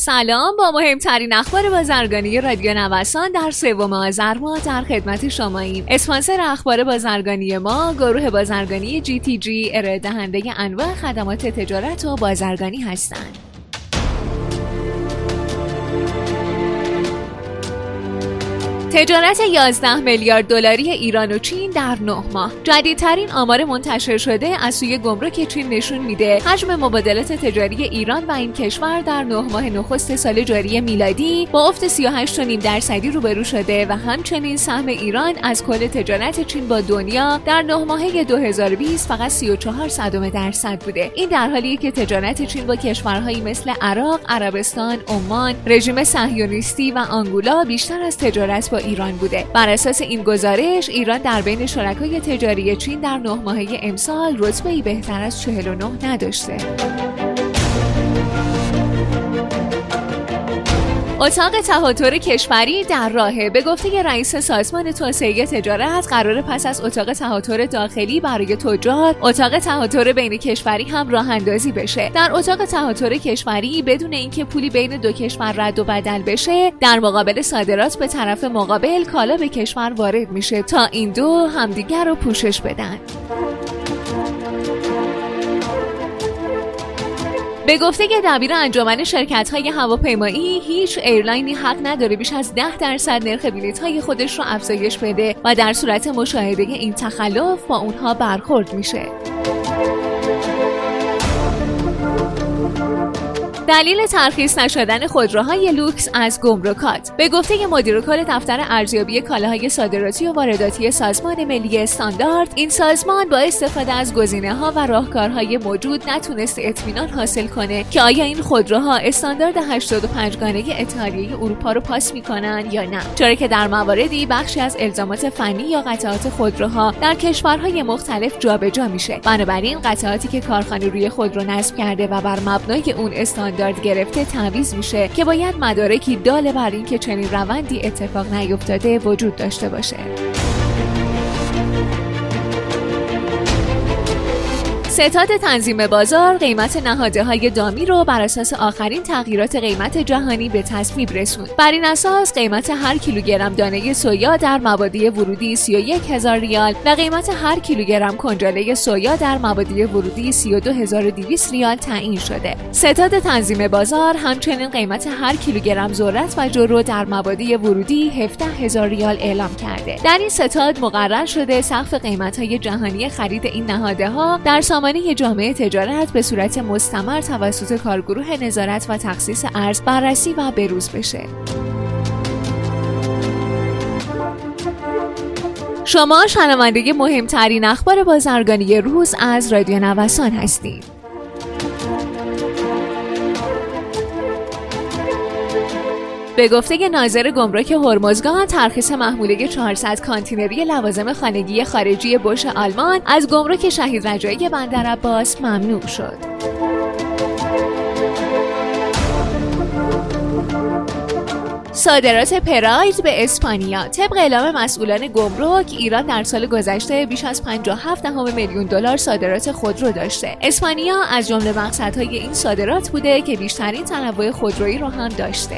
سلام. با مهمترین اخبار بازرگانی رادیو نوسان در سوم آذر ماه در خدمت شماییم. اسپانسر اخبار بازرگانی ما گروه بازرگانی جی تی جی ارائه دهنده انواع خدمات تجارت و بازرگانی هستند. تجارت 11 میلیارد دلاری ایران و چین در 9 ماه. جدیدترین آمار منتشر شده از سوی گمرک چین نشون میده. حجم مبادلات تجاری ایران و این کشور در 9 ماه نخست سال جاری میلادی با افت 38.5 درصدی روبرو شده و همچنین سهم ایران از کل تجارت چین با دنیا در 9 ماهه 2020 فقط 34 صدم درصد بوده. این در حالیه که تجارت چین با کشورهایی مثل عراق، عربستان، عمان، رژیم صهیونیستی و آنگولا بیشتر از تجارت با ایران بوده. بر اساس این گزارش ایران در بین شرکای تجاری چین در نه ماهه امسال رتبه بهتر از 49 نداشته. اتاق تهاتر کشوری در راهه. به گفته رئیس سازمان توسعه تجارت قرار پس از اتاق تهاتر داخلی برای تجار اتاق تهاتر بین کشوری هم راه اندازی بشه. در اتاق تهاتر کشوری بدون اینکه پولی بین دو کشور رد و بدل بشه در مقابل صادرات به طرف مقابل کالا به کشور وارد میشه تا این دو همدیگر رو پوشش بدن. به گفته دبیر انجمن شرکت های هواپیمایی هیچ ایرلاینی حق نداره بیش از 10 درصد نرخ بلیط های خودش رو افزایش بده و در صورت مشاهده این تخلف با اونها برخورد میشه. دلیل ترخیص نشدن خودروهای لوکس از گمرکات. به گفته مدیر کل دفتر ارزیابی کالاهای صادراتی و وارداتی سازمان ملی استاندارد این سازمان با استفاده از گزینه ها و راهکارهای موجود نتونست اطمینان حاصل کنه که آیا این خودروها استاندارد 85 گانه اتحادیه اروپا رو پاس می‌کنن یا نه. چرا که در مواردی بخشی از الزامات فنی یا قطعات خودروها در کشورهای مختلف جابجا میشه. بنابراین قطعاتی که کارخانه روی خودرو نصب کرده و بر مبنای اون استاندارد استاندارد گرفته تعویض میشه که باید مدارکی داله بر اینکه چنین روندی اتفاق نیفتاده وجود داشته باشه. ستاد تنظیم بازار قیمت نهاده های دامی رو بر اساس آخرین تغییرات قیمت جهانی به تصویب رسوند. بر این اساس قیمت هر کیلوگرم دانه سویا در مبادی ورودی 31 هزار ریال و قیمت هر کیلوگرم کنجاله سویا در مبادی ورودی 32200 ریال تعیین شده. ستاد تنظیم بازار همچنین قیمت هر کیلوگرم ذرت و جرو در مبادی ورودی 17 هزار ریال اعلام کرده. در این ستاد مقرر شده سقف قیمت های جهانی خرید این نهاده ها در سامانه جامعه تجارت به صورت مستمر توسط کارگروه نظارت و تخصیص ارز بررسی و بروز بشه. شما شنونده مهمترین اخبار بازرگانی روز از رادیو نوسان هستید. به گفته ناظر گمرک هرمزگان ترخیص محموله 400 کانتینری لوازم خانگی خارجی بش آلمان از گمرک شهید رجایی بندر عباس ممنوع شد. صادرات پراید به اسپانیا طبق اعلام مسئولان گمرک ایران در سال گذشته بیش از 57 میلیون دلار صادرات خودرو داشته. اسپانیا از جمله مقصدهای این صادرات بوده که بیشترین تنوع خودرویی رو هم داشته.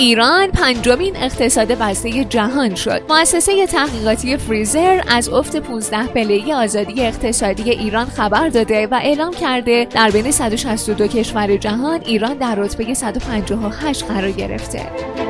ایران پنجمین اقتصاد بسته جهان شد. مؤسسه تحقیقاتی فریزر از افت 15 پله آزادی اقتصادی ایران خبر داده و اعلام کرده در بین 162 کشور جهان ایران در رتبه 158 قرار گرفته.